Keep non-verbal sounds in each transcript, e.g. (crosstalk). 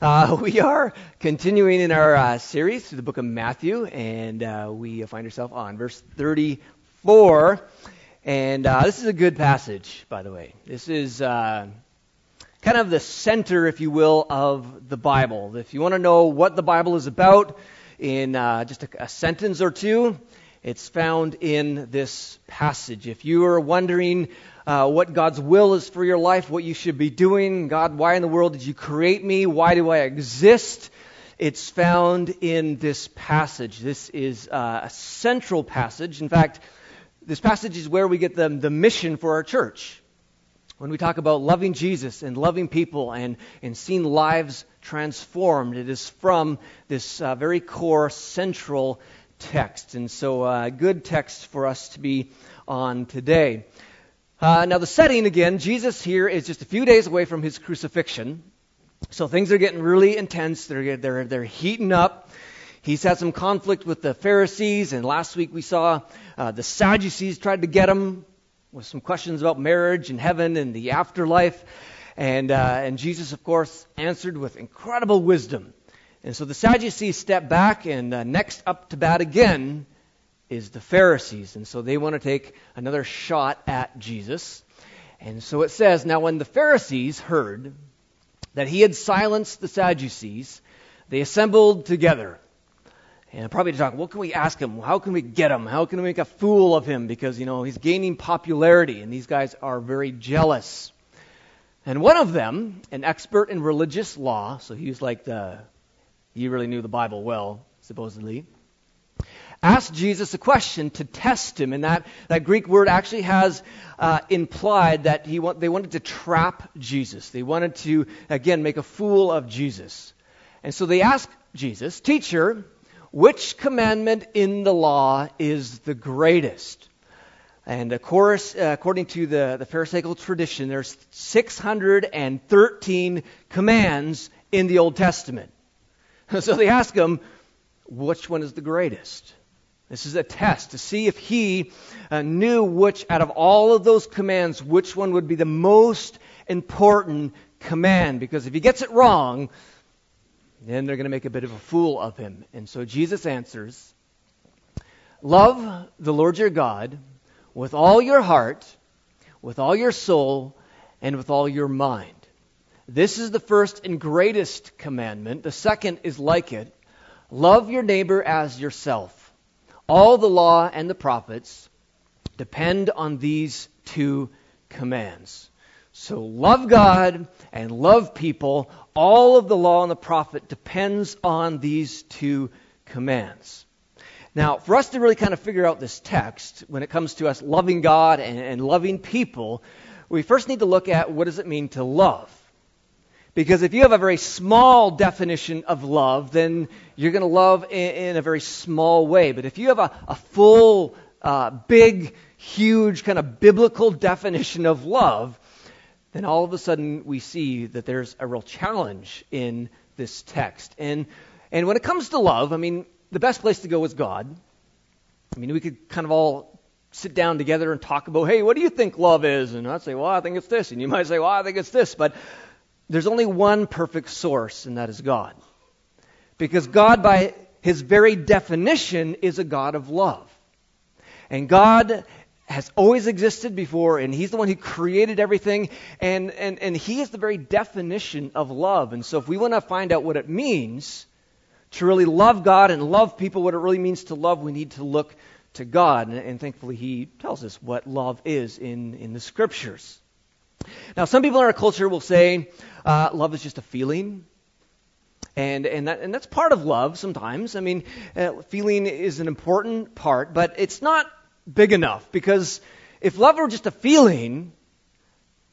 Uh, (laughs) we are continuing in our uh, series through the book of Matthew, and uh, we find ourselves on verse 34. And uh, this is a good passage, by the way. This is uh, kind of the center, if you will, of the Bible. If you want to know what the Bible is about in uh, just a, a sentence or two, it's found in this passage. If you are wondering, uh, what God's will is for your life, what you should be doing. God, why in the world did you create me? Why do I exist? It's found in this passage. This is uh, a central passage. In fact, this passage is where we get the, the mission for our church. When we talk about loving Jesus and loving people and, and seeing lives transformed, it is from this uh, very core central text. And so, a uh, good text for us to be on today. Uh, now, the setting again, Jesus here is just a few days away from his crucifixion. So things are getting really intense. They're, they're, they're heating up. He's had some conflict with the Pharisees, and last week we saw uh, the Sadducees tried to get him with some questions about marriage and heaven and the afterlife. And, uh, and Jesus, of course, answered with incredible wisdom. And so the Sadducees stepped back, and uh, next up to bat again is the Pharisees. And so they want to take another shot at Jesus. And so it says, Now when the Pharisees heard that he had silenced the Sadducees, they assembled together. And probably to talk, what can we ask him? How can we get him? How can we make a fool of him? Because, you know, he's gaining popularity, and these guys are very jealous. And one of them, an expert in religious law, so he was like the, he really knew the Bible well, supposedly asked Jesus a question to test him. And that, that Greek word actually has uh, implied that he they wanted to trap Jesus. They wanted to, again, make a fool of Jesus. And so they asked Jesus, Teacher, which commandment in the law is the greatest? And of course, uh, according to the, the Pharisaical tradition, there's 613 commands in the Old Testament. (laughs) So they ask him, which one is the greatest? This is a test to see if he uh, knew which, out of all of those commands, which one would be the most important command. Because if he gets it wrong, then they're going to make a bit of a fool of him. And so Jesus answers Love the Lord your God with all your heart, with all your soul, and with all your mind. This is the first and greatest commandment. The second is like it love your neighbor as yourself. All the law and the prophets depend on these two commands. So love God and love people. All of the law and the prophet depends on these two commands. Now, for us to really kind of figure out this text, when it comes to us loving God and, and loving people, we first need to look at what does it mean to love. Because if you have a very small definition of love, then you're going to love in, in, a very small way. But if you have a, a full, uh, big, huge kind of biblical definition of love, then all of a sudden we see that there's a real challenge in this text. And, and when it comes to love, I mean, the best place to go is God. I mean, we could kind of all sit down together and talk about, hey, what do you think love is? And I'd say, well, I think it's this. And you might say, well, I think it's this. But there's only one perfect source, and that is God. Because God, by his very definition, is a God of love. And God has always existed before, and he's the one who created everything, and, and, and he is the very definition of love. And so if we want to find out what it means to really love God and love people, what it really means to love, we need to look to God. And, and thankfully, he tells us what love is in, in the scriptures. Now, some people in our culture will say uh, love is just a feeling. And, and, that, and that's part of love sometimes. I mean, uh, feeling is an important part, but it's not big enough because if love were just a feeling,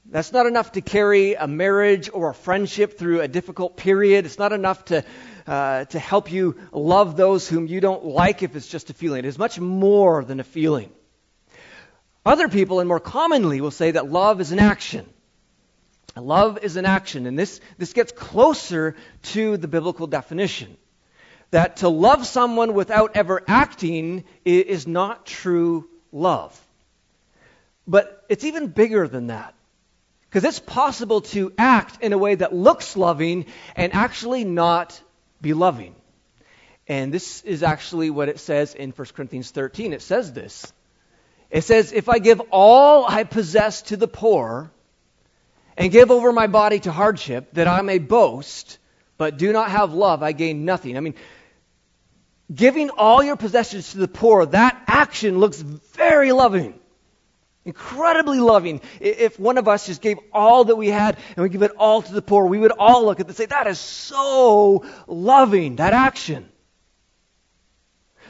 that's not enough to carry a marriage or a friendship through a difficult period. It's not enough to, uh, to help you love those whom you don't like if it's just a feeling. It is much more than a feeling. Other people, and more commonly, will say that love is an action. Love is an action, and this, this gets closer to the biblical definition. That to love someone without ever acting is not true love. But it's even bigger than that. Because it's possible to act in a way that looks loving and actually not be loving. And this is actually what it says in 1 Corinthians 13. It says this. It says, If I give all I possess to the poor and give over my body to hardship, that I may boast, but do not have love, I gain nothing. I mean, giving all your possessions to the poor, that action looks very loving. Incredibly loving. If one of us just gave all that we had and we give it all to the poor, we would all look at it and say, that is so loving, that action.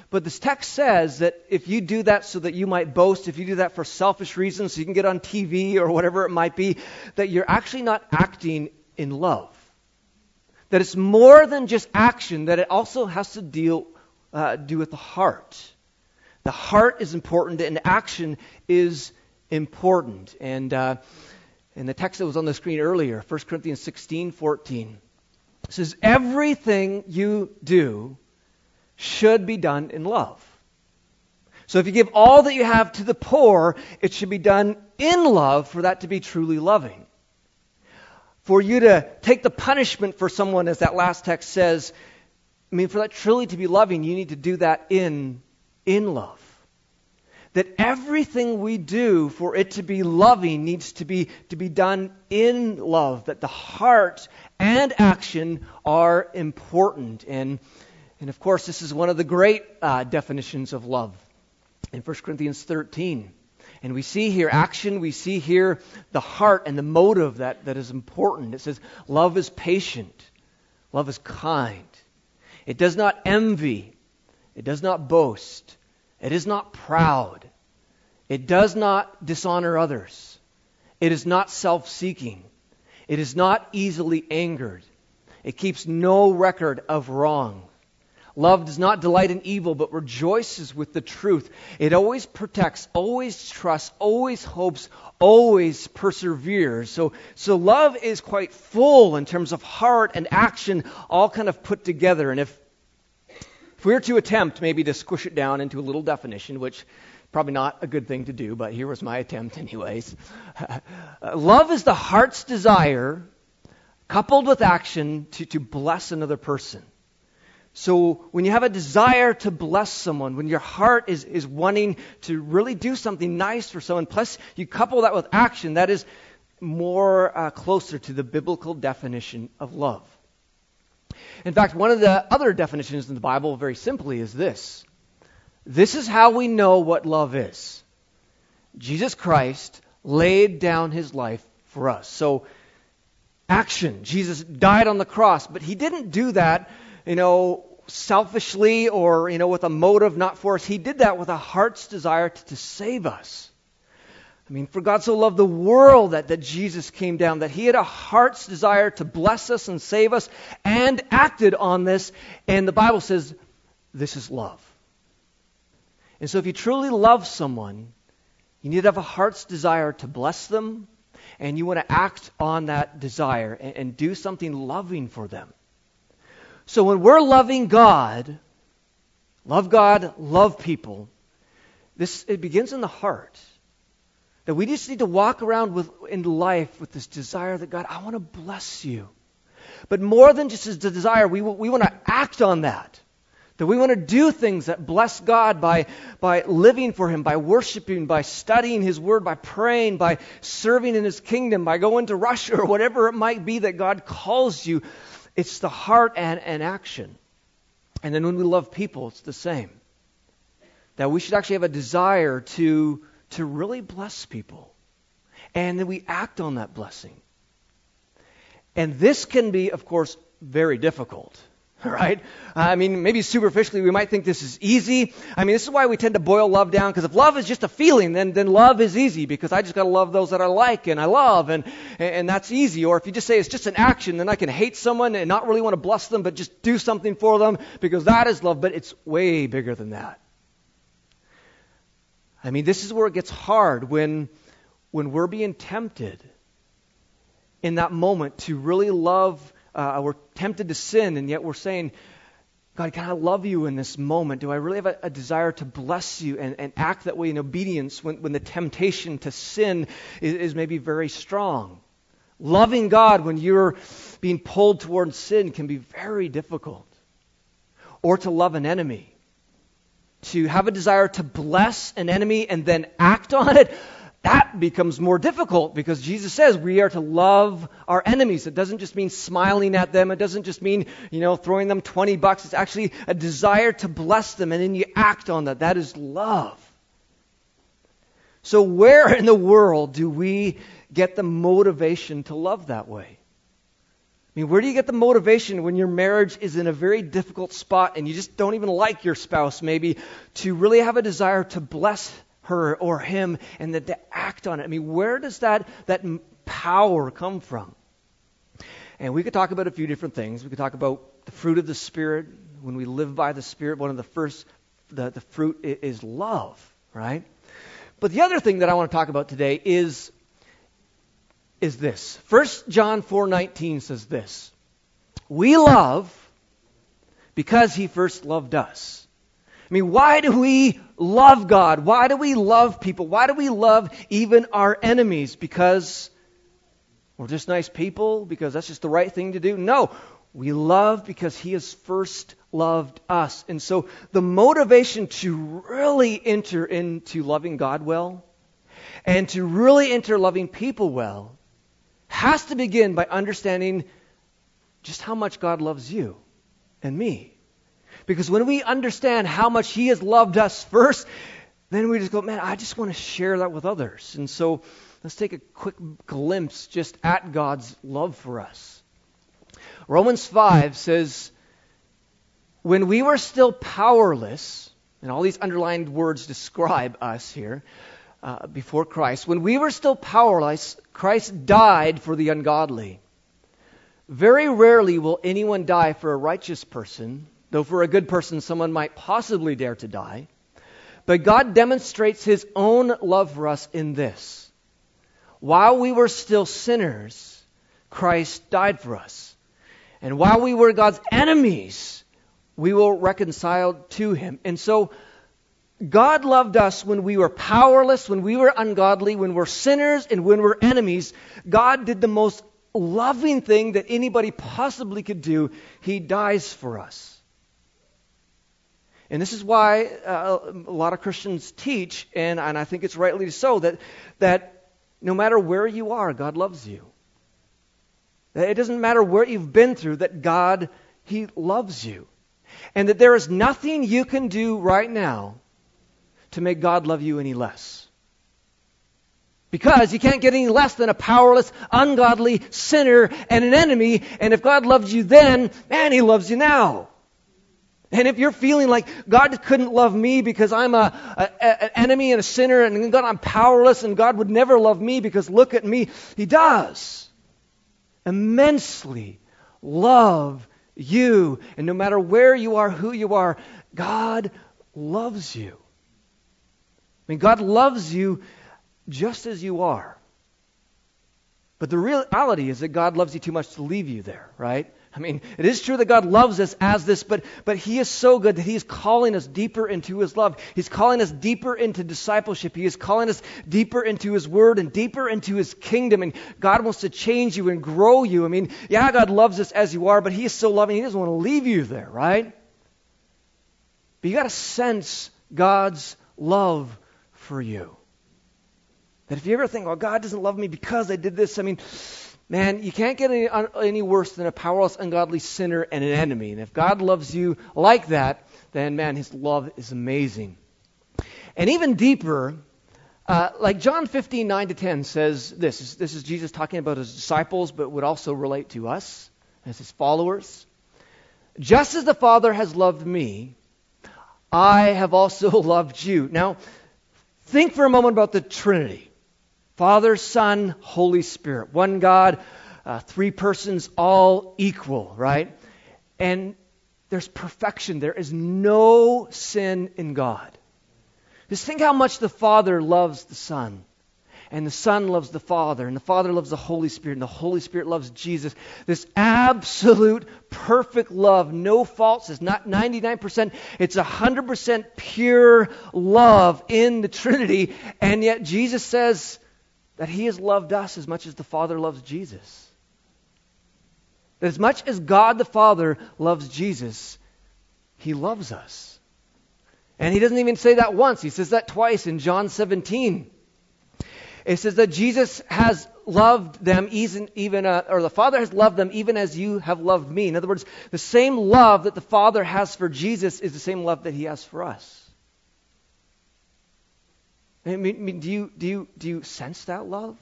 But this text says that if you do that so that you might boast, if you do that for selfish reasons, so you can get on TV or whatever it might be, that you're actually not acting in love. That it's more than just action, that it also has to deal uh, do with the heart. The heart is important, and action is important. And uh, in the text that was on the screen earlier, 1 Corinthians 16 14, it says, Everything you do should be done in love. So if you give all that you have to the poor, it should be done in love for that to be truly loving. For you to take the punishment for someone, as that last text says, I mean, for that truly to be loving, you need to do that in, in love. That everything we do for it to be loving needs to be, to be done in love. That the heart and action are important. And and of course, this is one of the great uh, definitions of love in 1 Corinthians 13. And we see here action, we see here the heart and the motive that, that is important. It says, Love is patient, love is kind. It does not envy, it does not boast, it is not proud, it does not dishonor others, it is not self seeking, it is not easily angered, it keeps no record of wrong. Love does not delight in evil, but rejoices with the truth. It always protects, always trusts, always hopes, always perseveres. So, so love is quite full in terms of heart and action, all kind of put together. And if, if we were to attempt maybe to squish it down into a little definition, which probably not a good thing to do, but here was my attempt anyways. (laughs) love is the heart's desire coupled with action to, to bless another person. So when you have a desire to bless someone, when your heart is, is wanting to really do something nice for someone, plus you couple that with action, that is more uh, closer to the biblical definition of love. In fact, one of the other definitions in the Bible, very simply, is this. This is how we know what love is. Jesus Christ laid down his life for us. So, action. Jesus died on the cross, but he didn't do that you know, selfishly or, you know, with a motive not for us. He did that with a heart's desire to, to save us. I mean, for God so loved the world that, that Jesus came down, that he had a heart's desire to bless us and save us, and acted on this. And the Bible says this is love. And so if you truly love someone, you need to have a heart's desire to bless them, and you want to act on that desire and, and do something loving for them. So when we're loving God, love God, love people, this it begins in the heart. That we just need to walk around with in life with this desire that God, I want to bless you. But more than just a desire, we, we want to act on that. That we want to do things that bless God by, by living for Him, by worshiping, by studying His Word, by praying, by serving in His kingdom, by going to Russia or whatever it might be that God calls you. It's the heart and, and action. And then when we love people, it's the same. That we should actually have a desire to, to really bless people. And then we act on that blessing. And this can be, of course, very difficult. (laughs) right? I mean, maybe superficially we might think this is easy. I mean, this is why we tend to boil love down because if love is just a feeling, then then love is easy because I just got to love those that I like and I love and and that's easy. Or if you just say it's just an action, then I can hate someone and not really want to bless them, but just do something for them because that is love. But it's way bigger than that. I mean, this is where it gets hard when when we're being tempted in that moment to really love uh, we're tempted to sin, and yet we're saying, God, can I love you in this moment? Do I really have a, a desire to bless you and, and, act that way in obedience when, when the temptation to sin is, is maybe very strong? Loving God when you're being pulled towards sin can be very difficult. Or to love an enemy. To have a desire to bless an enemy and then act on it, that becomes more difficult because Jesus says we are to love our enemies. It doesn't just mean smiling at them. It doesn't just mean, you know, throwing them 20 bucks. It's actually a desire to bless them and then you act on that. That is love. So where in the world do we get the motivation to love that way? I mean, where do you get the motivation when your marriage is in a very difficult spot and you just don't even like your spouse, maybe, to really have a desire to bless her or him and then to act on it? I mean, where does that, that power come from? And we could talk about a few different things. We could talk about the fruit of the Spirit. When we live by the Spirit, one of the first, the, the fruit is love, right? But the other thing that I want to talk about today is is this. 1 John 4:19 says this. We love because he first loved us. I mean, why do we love God? Why do we love people? Why do we love even our enemies? Because we're just nice people? Because that's just the right thing to do? No. We love because he has first loved us. And so the motivation to really enter into loving God well and to really enter loving people well has to begin by understanding just how much God loves you and me. Because when we understand how much He has loved us first, then we just go, man, I just want to share that with others. And so let's take a quick glimpse just at God's love for us. Romans 5 says, When we were still powerless, and all these underlined words describe us here, uh, before Christ, when we were still powerless, Christ died for the ungodly. Very rarely will anyone die for a righteous person, though for a good person someone might possibly dare to die. But God demonstrates his own love for us in this. While we were still sinners, Christ died for us. And while we were God's enemies, we were reconciled to him. And so God loved us when we were powerless, when we were ungodly, when we're sinners, and when we're enemies. God did the most loving thing that anybody possibly could do. He dies for us. And this is why uh, a lot of Christians teach, and, and I think it's rightly so, that, that no matter where you are, God loves you. That It doesn't matter where you've been through, that God, He loves you. And that there is nothing you can do right now to make God love you any less. Because you can't get any less than a powerless, ungodly sinner and an enemy. And if God loved you then, man, He loves you now. And if you're feeling like God couldn't love me because I'm a, a, an enemy and a sinner and God I'm powerless and God would never love me because look at me, He does. Immensely love you. And no matter where you are, who you are, God loves you. I mean, God loves you just as you are. But the reality is that God loves you too much to leave you there, right? I mean, it is true that God loves us as this, but, but He is so good that He is calling us deeper into His love. He's calling us deeper into discipleship. He is calling us deeper into His Word and deeper into His kingdom. And God wants to change you and grow you. I mean, yeah, God loves us as you are, but He is so loving, He doesn't want to leave you there, right? But you got to sense God's love for you. That if you ever think, well, God doesn't love me because I did this, I mean, man, you can't get any, any worse than a powerless, ungodly sinner and an enemy. And if God loves you like that, then, man, his love is amazing. And even deeper, uh, like John 15, 9 to 10 says this. This is Jesus talking about his disciples, but would also relate to us as his followers. Just as the Father has loved me, I have also (laughs) loved you. Now, Think for a moment about the Trinity Father, Son, Holy Spirit. One God, uh, three persons, all equal, right? And there's perfection. There is no sin in God. Just think how much the Father loves the Son and the Son loves the Father, and the Father loves the Holy Spirit, and the Holy Spirit loves Jesus. This absolute perfect love, no faults, It's not 99%, it's 100% pure love in the Trinity. And yet Jesus says, that he has loved us as much as the Father loves Jesus. That as much as God the Father loves Jesus, he loves us. And he doesn't even say that once, he says that twice in John 17. It says that Jesus has loved them even, even uh, or the Father has loved them even as you have loved me. In other words, the same love that the Father has for Jesus is the same love that He has for us. I mean, do you do you do you sense that love?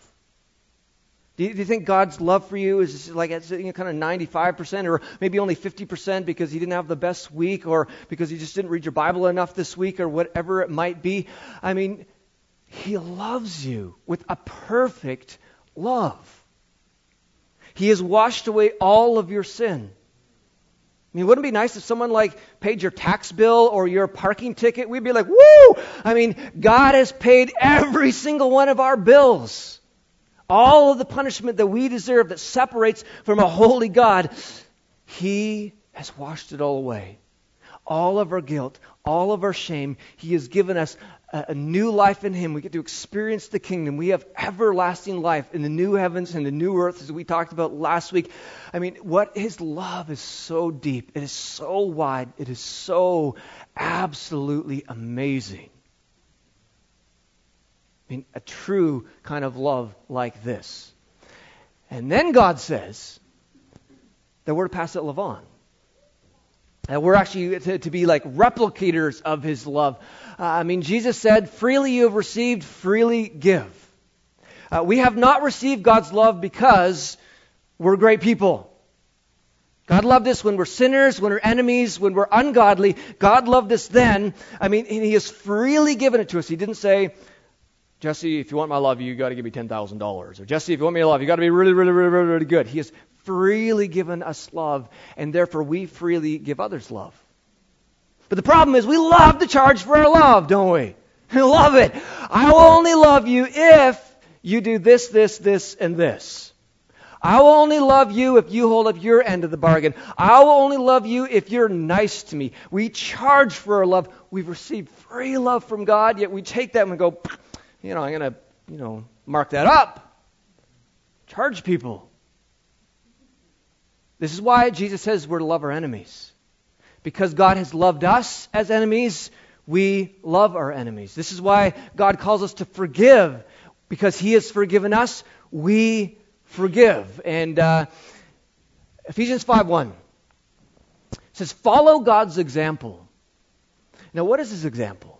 Do you, do you think God's love for you is like at you know, kind of 95% or maybe only 50% because He didn't have the best week or because you just didn't read your Bible enough this week or whatever it might be? I mean, He loves you with a perfect love. He has washed away all of your sin. I mean, wouldn't it be nice if someone like paid your tax bill or your parking ticket? We'd be like, woo! I mean, God has paid every single one of our bills. All of the punishment that we deserve that separates from a holy God, He has washed it all away. All of our guilt, all of our shame, He has given us a, new life in Him. We get to experience the kingdom. We have everlasting life in the new heavens and the new earth, as we talked about last week. I mean, what His love is so deep, it is so wide, it is so absolutely amazing. I mean, a true kind of love like this. And then God says that we're to pass it live on. That we're actually to, to, be like replicators of his love. Uh, I mean, Jesus said, freely you have received, freely give. Uh, we have not received God's love because we're great people. God loved us when we're sinners, when we're enemies, when we're ungodly. God loved us then. I mean, He has freely given it to us. He didn't say, Jesse, if you want my love, you got to give me $10,000. Or Jesse, if you want me to love, you got to be really, really, really, really, really good. He has freely given us love, and therefore we freely give others love. But the problem is we love to charge for our love, don't we? We (laughs) love it. I will only love you if you do this, this, this, and this. I will only love you if you hold up your end of the bargain. I will only love you if you're nice to me. We charge for our love. We've received free love from God, yet we take that and we go, you know, I'm going to, you know, mark that up. Charge people. This is why Jesus says we're to love our enemies. Because God has loved us as enemies, we love our enemies. This is why God calls us to forgive. Because He has forgiven us, we forgive. And uh, Ephesians 5 1 says, Follow God's example. Now, what is His example?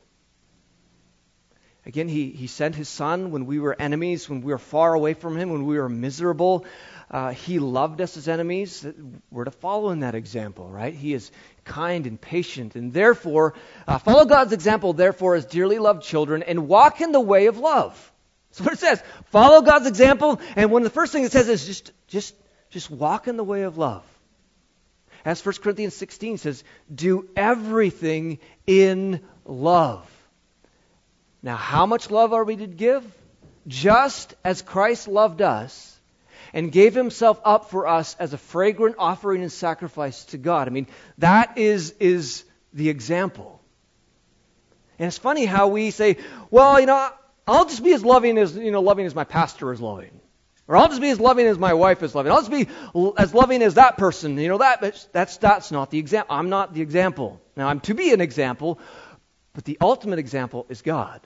Again, he, he sent his son when we were enemies, when we were far away from him, when we were miserable. Uh, he loved us as enemies. We're to follow in that example, right? He is kind and patient. And therefore, uh, follow God's example, therefore, as dearly loved children, and walk in the way of love. That's what it says. Follow God's example. And one of the first things it says is just, just, just walk in the way of love. As 1 Corinthians 16 says, do everything in love. Now, how much love are we to give? Just as Christ loved us and gave himself up for us as a fragrant offering and sacrifice to God. I mean, that is, is the example. And it's funny how we say, well, you know, I'll just be as loving as, you know, loving as my pastor is loving. Or I'll just be as loving as my wife is loving. I'll just be as loving as that person. You know, that, that's, that's not the example. I'm not the example. Now, I'm to be an example, but the ultimate example is God.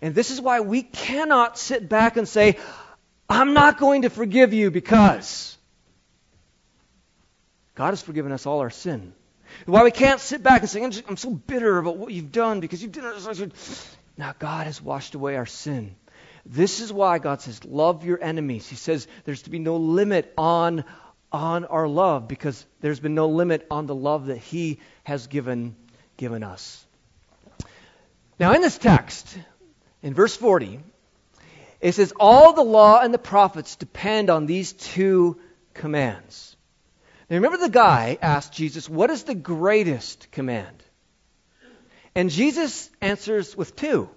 And this is why we cannot sit back and say, I'm not going to forgive you because God has forgiven us all our sin. Why we can't sit back and say, I'm, just, I'm so bitter about what you've done because you've done it. Now God has washed away our sin. This is why God says, love your enemies. He says there's to be no limit on, on our love because there's been no limit on the love that He has given, given us. Now, in this text, in verse 40, it says, All the law and the prophets depend on these two commands. Now remember the guy asked Jesus, What is the greatest command? And Jesus answers with two.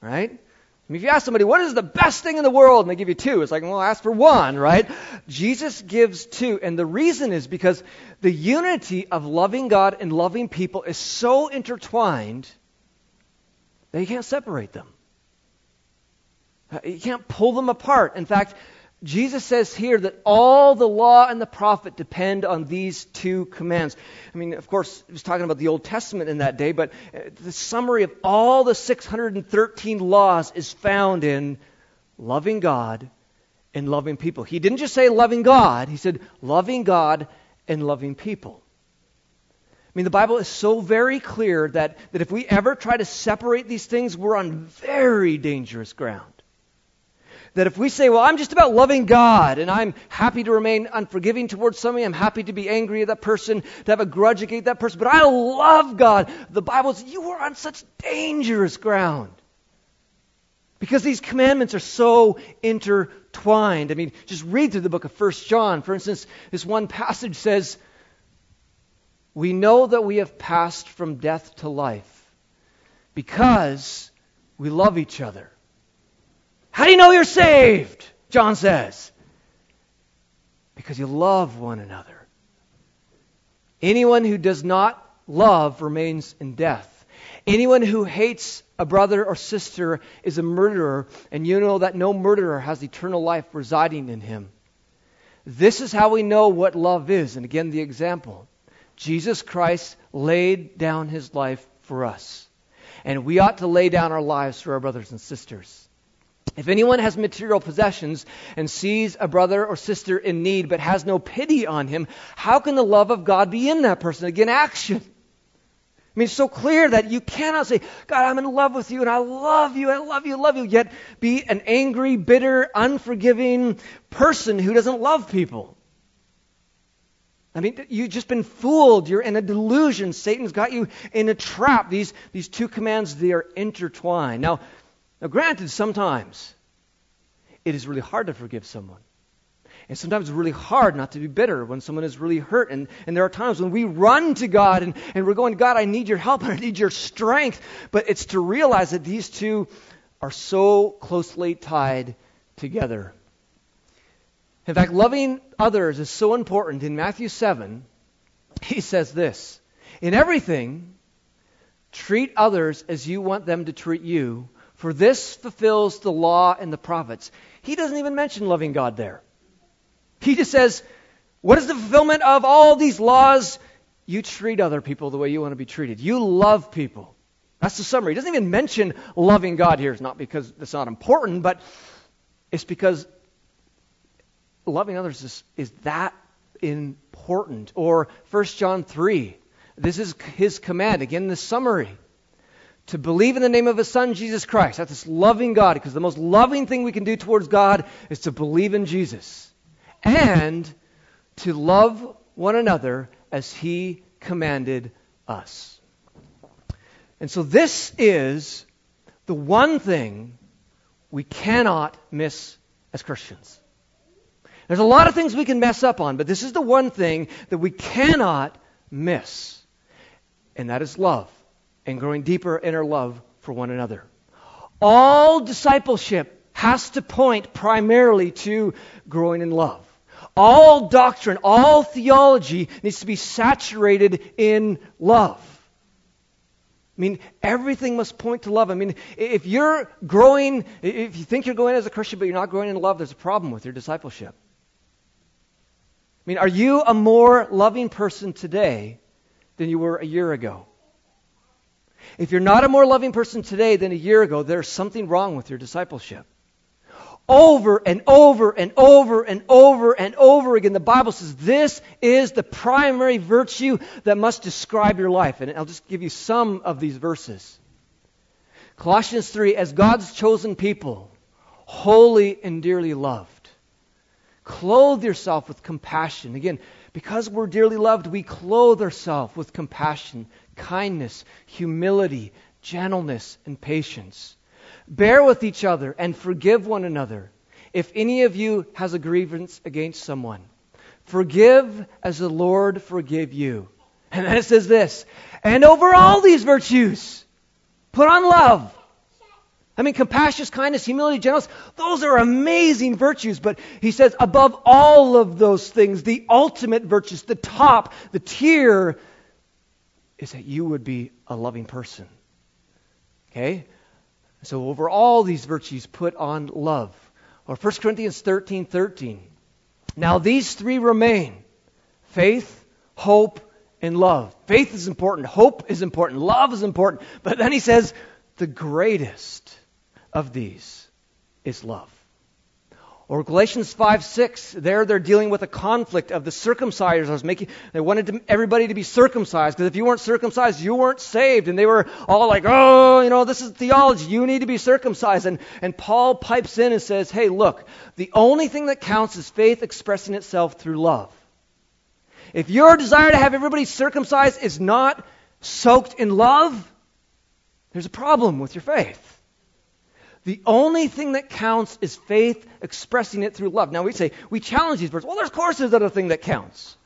Right? I mean, if you ask somebody, what is the best thing in the world? And they give you two, it's like, well, ask for one, right? Jesus gives two. And the reason is because the unity of loving God and loving people is so intertwined you can't separate them. Uh, you can't pull them apart. In fact, Jesus says here that all the law and the prophet depend on these two commands. I mean, of course, he was talking about the Old Testament in that day, but uh, the summary of all the 613 laws is found in loving God and loving people. He didn't just say loving God, he said loving God and loving people. I mean, the Bible is so very clear that, that if we ever try to separate these things, we're on very dangerous ground that if we say, well, I'm just about loving God and I'm happy to remain unforgiving towards somebody, I'm happy to be angry at that person, to have a grudge against that person, but I love God, the Bible says you are on such dangerous ground. Because these commandments are so intertwined. I mean, just read through the book of 1 John. For instance, this one passage says, We know that we have passed from death to life because we love each other. How do you know you're saved? John says. Because you love one another. Anyone who does not love remains in death. Anyone who hates a brother or sister is a murderer, and you know that no murderer has eternal life residing in him. This is how we know what love is. And again, the example Jesus Christ laid down his life for us. And we ought to lay down our lives for our brothers and sisters. If anyone has material possessions and sees a brother or sister in need but has no pity on him, how can the love of God be in that person? Again, action. I mean, it's so clear that you cannot say, God, I'm in love with you and I love you, I love you, I love you, yet be an angry, bitter, unforgiving person who doesn't love people. I mean, you've just been fooled. You're in a delusion. Satan's got you in a trap. These, these two commands, they are intertwined. Now, now, granted, sometimes it is really hard to forgive someone. And sometimes it's really hard not to be bitter when someone is really hurt. And, and there are times when we run to God and, and we're going, God, I need your help (laughs) I need your strength. But it's to realize that these two are so closely tied together. In fact, loving others is so important. In Matthew 7, he says this In everything, treat others as you want them to treat you for this fulfills the law and the prophets. He doesn't even mention loving God there. He just says, What is the fulfillment of all these laws? You treat other people the way you want to be treated. You love people. That's the summary. He doesn't even mention loving God here. It's not because it's not important, but it's because loving others is, is that important. Or 1 John 3. This is his command. Again, the summary to believe in the name of his son, Jesus Christ. That's this loving God, because the most loving thing we can do towards God is to believe in Jesus and to love one another as he commanded us. And so this is the one thing we cannot miss as Christians. There's a lot of things we can mess up on, but this is the one thing that we cannot miss, and that is love and growing deeper in our love for one another. All discipleship has to point primarily to growing in love. All doctrine, all theology needs to be saturated in love. I mean, everything must point to love. I mean, if you're growing, if you think you're growing as a Christian but you're not growing in love, there's a problem with your discipleship. I mean, are you a more loving person today than you were a year ago? If you're not a more loving person today than a year ago, there's something wrong with your discipleship. Over and over and over and over and over again, the Bible says this is the primary virtue that must describe your life. And I'll just give you some of these verses. Colossians 3 As God's chosen people, holy and dearly loved, clothe yourself with compassion. Again, because we're dearly loved, we clothe ourselves with compassion, kindness, humility, gentleness, and patience. Bear with each other and forgive one another. If any of you has a grievance against someone, forgive as the Lord forgave you. And then it says this, and over all these virtues, put on love. I mean, compassion, kindness, humility, gentleness, those are amazing virtues. But he says, above all of those things, the ultimate virtues, the top, the tier, is that you would be a loving person. Okay? So over all these virtues, put on love. Or 1 Corinthians 13 13. Now these three remain faith, hope, and love. Faith is important, hope is important, love is important. But then he says, the greatest of these is love. Or Galatians 5 6, there they're dealing with a conflict of the circumcisers. Making, they wanted to, everybody to be circumcised because if you weren't circumcised, you weren't saved. And they were all like, oh, you know, this is theology. You need to be circumcised. And, and Paul pipes in and says, hey, look, the only thing that counts is faith expressing itself through love. If your desire to have everybody circumcised is not soaked in love, there's a problem with your faith. The only thing that counts is faith expressing it through love. Now we say, we challenge these words. Well, there's courses that are thing that counts.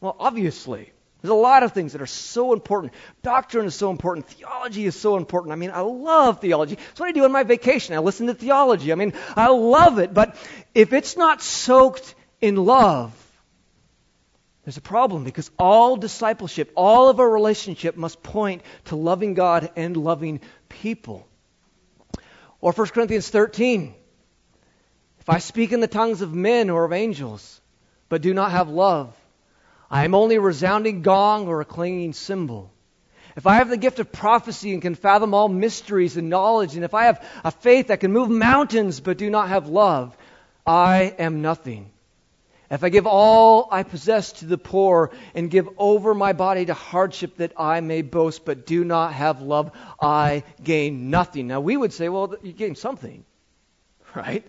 Well, obviously. There's a lot of things that are so important. Doctrine is so important. Theology is so important. I mean, I love theology. That's what I do on my vacation. I listen to theology. I mean, I love it. But if it's not soaked in love, there's a problem because all discipleship, all of our relationship must point to loving God and loving people. Or 1 Corinthians 13. If I speak in the tongues of men or of angels, but do not have love, I am only a resounding gong or a clanging cymbal. If I have the gift of prophecy and can fathom all mysteries and knowledge, and if I have a faith that can move mountains but do not have love, I am nothing. If I give all I possess to the poor and give over my body to hardship that I may boast, but do not have love, I gain nothing. Now we would say, well, you gain something, right?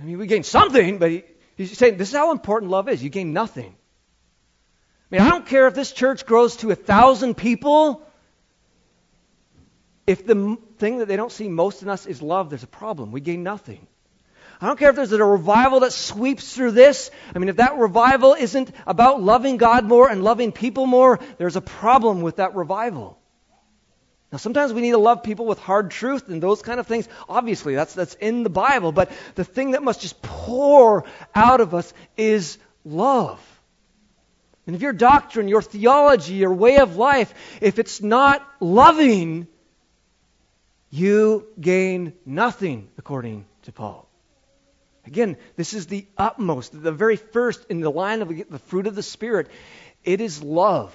I mean, we gain something, but he's saying this is how important love is. You gain nothing. I mean, I don't care if this church grows to a thousand people. If the thing that they don't see most in us is love, there's a problem. We gain nothing. I don't care if there's a revival that sweeps through this. I mean, if that revival isn't about loving God more and loving people more, there's a problem with that revival. Now, sometimes we need to love people with hard truth and those kind of things. Obviously, that's, that's in the Bible. But the thing that must just pour out of us is love. And if your doctrine, your theology, your way of life, if it's not loving, you gain nothing, according to Paul. Again, this is the utmost, the very first in the line of the fruit of the Spirit. It is love.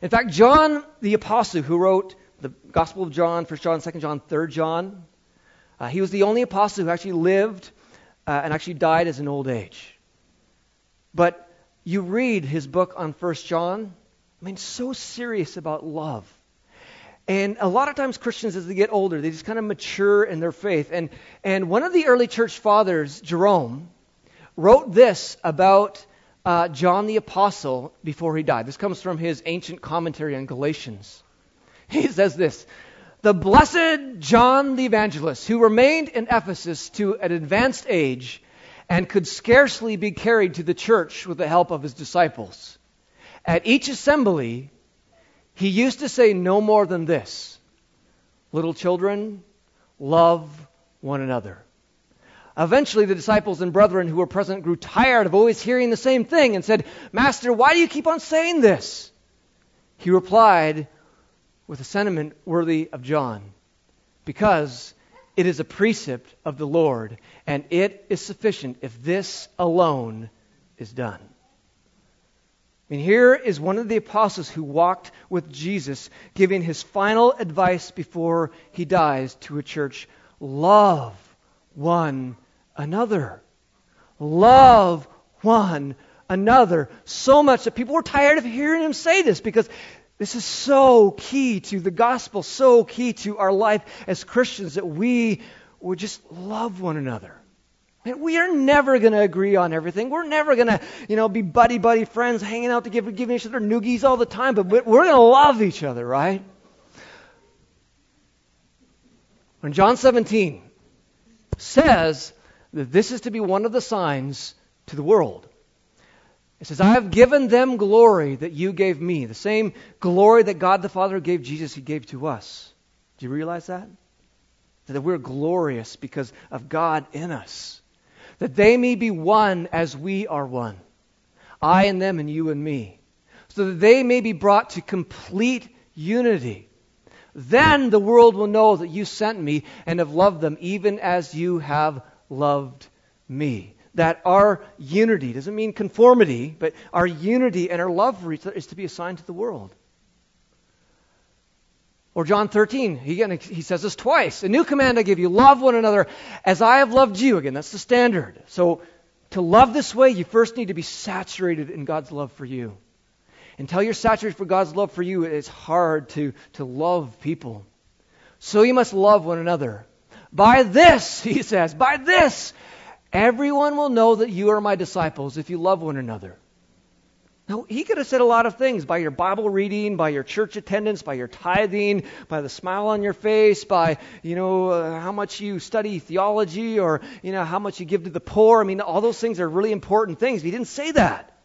In fact, John the Apostle, who wrote the Gospel of John, 1 John, 2 John, 3 John, uh, he was the only apostle who actually lived uh, and actually died as an old age. But you read his book on 1 John, I mean, so serious about love. And a lot of times Christians, as they get older, they just kind of mature in their faith. And, and one of the early church fathers, Jerome, wrote this about uh, John the Apostle before he died. This comes from his ancient commentary on Galatians. (laughs) He says this The blessed John the Evangelist, who remained in Ephesus to an advanced age and could scarcely be carried to the church with the help of his disciples. At each assembly, he used to say no more than this Little children, love one another. Eventually, the disciples and brethren who were present grew tired of always hearing the same thing and said, Master, why do you keep on saying this? He replied with a sentiment worthy of John Because it is a precept of the Lord, and it is sufficient if this alone is done. I mean, here is one of the apostles who walked with Jesus, giving his final advice before he dies to a church love one another. Love one another. So much that people were tired of hearing him say this because this is so key to the gospel, so key to our life as Christians that we would just love one another. Man, we are never going to agree on everything. We're never going to, you know, be buddy buddy friends, hanging out together, giving each other noogies all the time. But we're going to love each other, right? When John 17 says that this is to be one of the signs to the world. It says, I have given them glory that you gave me. The same glory that God the Father gave Jesus, He gave to us. Do you realize that? That we're glorious because of God in us that they may be one as we are one. I and them and you and me. So that they may be brought to complete unity. Then the world will know that you sent me and have loved them even as you have loved me. That our unity doesn't mean conformity, but our unity and our love for each other is to be assigned to the world. Or John 13, he, again, he says this twice. A new command I give you love one another as I have loved you. Again, that's the standard. So to love this way, you first need to be saturated in God's love for you. Until you're saturated for God's love for you, it's hard to, to love people. So you must love one another. By this, (laughs) he says, by this, everyone will know that you are my disciples if you love one another. Now, he could have said a lot of things by your Bible reading, by your church attendance, by your tithing, by the smile on your face, by, you know, uh, how much you study theology or, you know, how much you give to the poor. I mean, all those things are really important things. He didn't say that.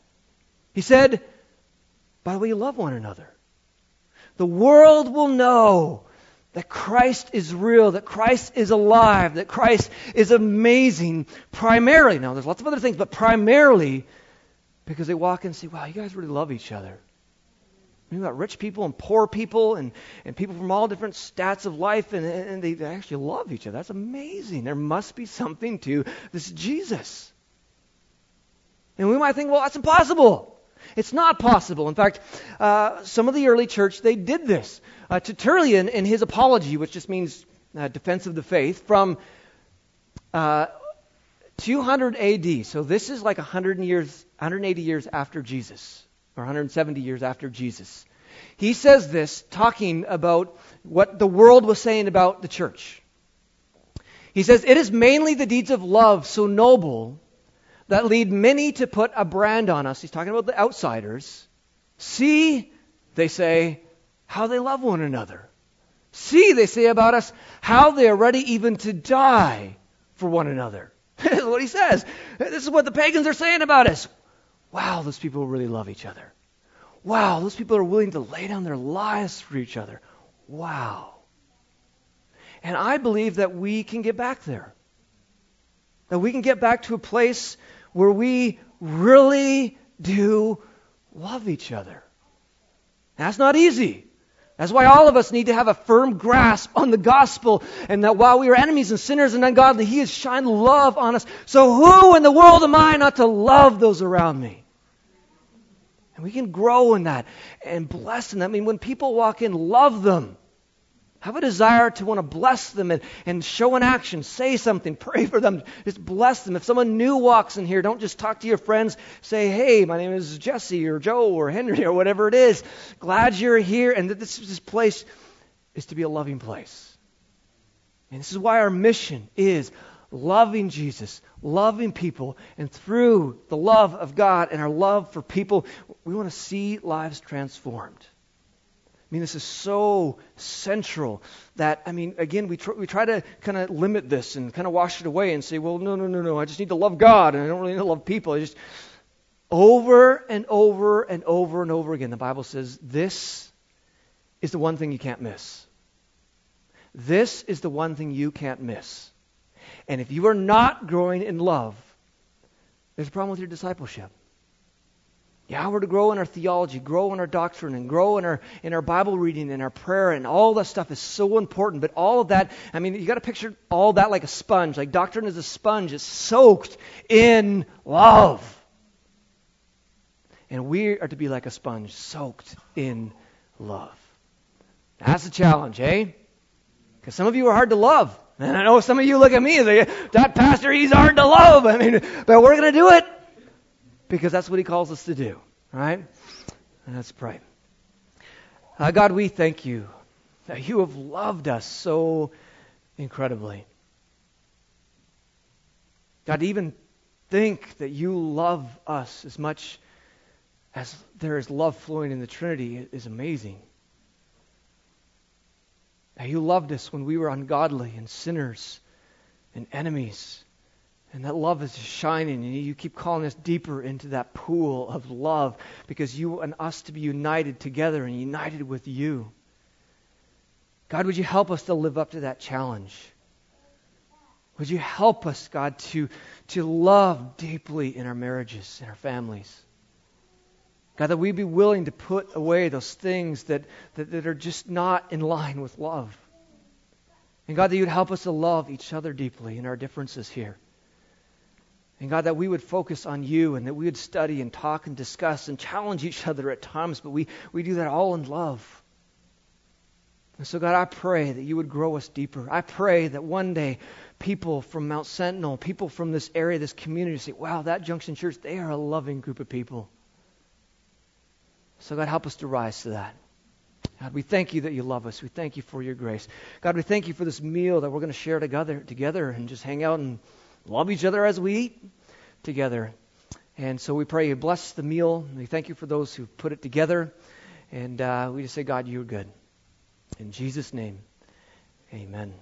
He said, by the way you love one another. The world will know that Christ is real, that Christ is alive, that Christ is amazing, primarily. Now, there's lots of other things, but primarily because they walk in and say, wow, you guys really love each other. You've got rich people and poor people and, and people from all different stats of life, and, and they actually love each other. That's amazing. There must be something to this Jesus. And we might think, well, that's impossible. It's not possible. In fact, uh, some of the early church, they did this. Uh, Tertullian, in his apology, which just means uh, defense of the faith, from uh, 200 AD, so this is like 100 years, 180 years after Jesus, or 170 years after Jesus. He says this, talking about what the world was saying about the church. He says, It is mainly the deeds of love so noble that lead many to put a brand on us. He's talking about the outsiders. See, they say, how they love one another. See, they say about us, how they are ready even to die for one another. (laughs) this is what he says. This is what the pagans are saying about us. Wow, those people really love each other. Wow, those people are willing to lay down their lives for each other. Wow. And I believe that we can get back there. That we can get back to a place where we really do love each other. That's not easy. That's why all of us need to have a firm grasp on the gospel, and that while we are enemies and sinners and ungodly, He has shined love on us. So, who in the world am I not to love those around me? And we can grow in that and bless in that. I mean, when people walk in, love them. Have a desire to want to bless them and, and show an action, say something, pray for them, just bless them. If someone new walks in here, don't just talk to your friends. Say, hey, my name is Jesse or Joe or Henry or whatever it is. Glad you're here. And that this, this place is to be a loving place. And this is why our mission is loving Jesus, loving people, and through the love of God and our love for people, we want to see lives transformed. I mean, this is so central that, I mean, again, we, tr- we try to kind of limit this and kind of wash it away and say, well, no, no, no, no, I just need to love God and I don't really need to love people. I just, over and over and over and over again, the Bible says this is the one thing you can't miss. This is the one thing you can't miss. And if you are not growing in love, there's a problem with your discipleship. Yeah, we're to grow in our theology, grow in our doctrine, and grow in our in our Bible reading and our prayer, and all that stuff is so important. But all of that, I mean, you got to picture all that like a sponge. Like doctrine is a sponge; it's soaked in love. And we are to be like a sponge, soaked in love. That's the challenge, eh? Because some of you are hard to love. And I know some of you look at me and say, that pastor, he's hard to love. I mean, but we're to do it because that's what He calls us to do. Right? Let's pray. Uh, God, we thank you that you have loved us so incredibly. God, even think that you love us as much as there is love flowing in the Trinity is amazing. That you loved us when we were ungodly and sinners and enemies. And that love is shining, and you keep calling us deeper into that pool of love because you want us to be united together and united with you. God, would you help us to live up to that challenge? Would you help us, God, to, to love deeply in our marriages, in our families? God, that we be willing to put away those things that, that, that are just not in line with love. And God, that you'd help us to love each other deeply in our differences here. And God, that we would focus on you and that we would study and talk and discuss and challenge each other at times, but we, we do that all in love. And so, God, I pray that you would grow us deeper. I pray that one day people from Mount Sentinel, people from this area, this community, say, wow, that Junction Church, they are a loving group of people. So, God, help us to rise to that. God, we thank you that you love us. We thank you for your grace. God, we thank you for this meal that we're going to share together, together and just hang out and love each other as we eat together. And so we pray you bless the meal. We thank you for those who put it together. And uh, we just say, God, you're good. In Jesus' name, amen.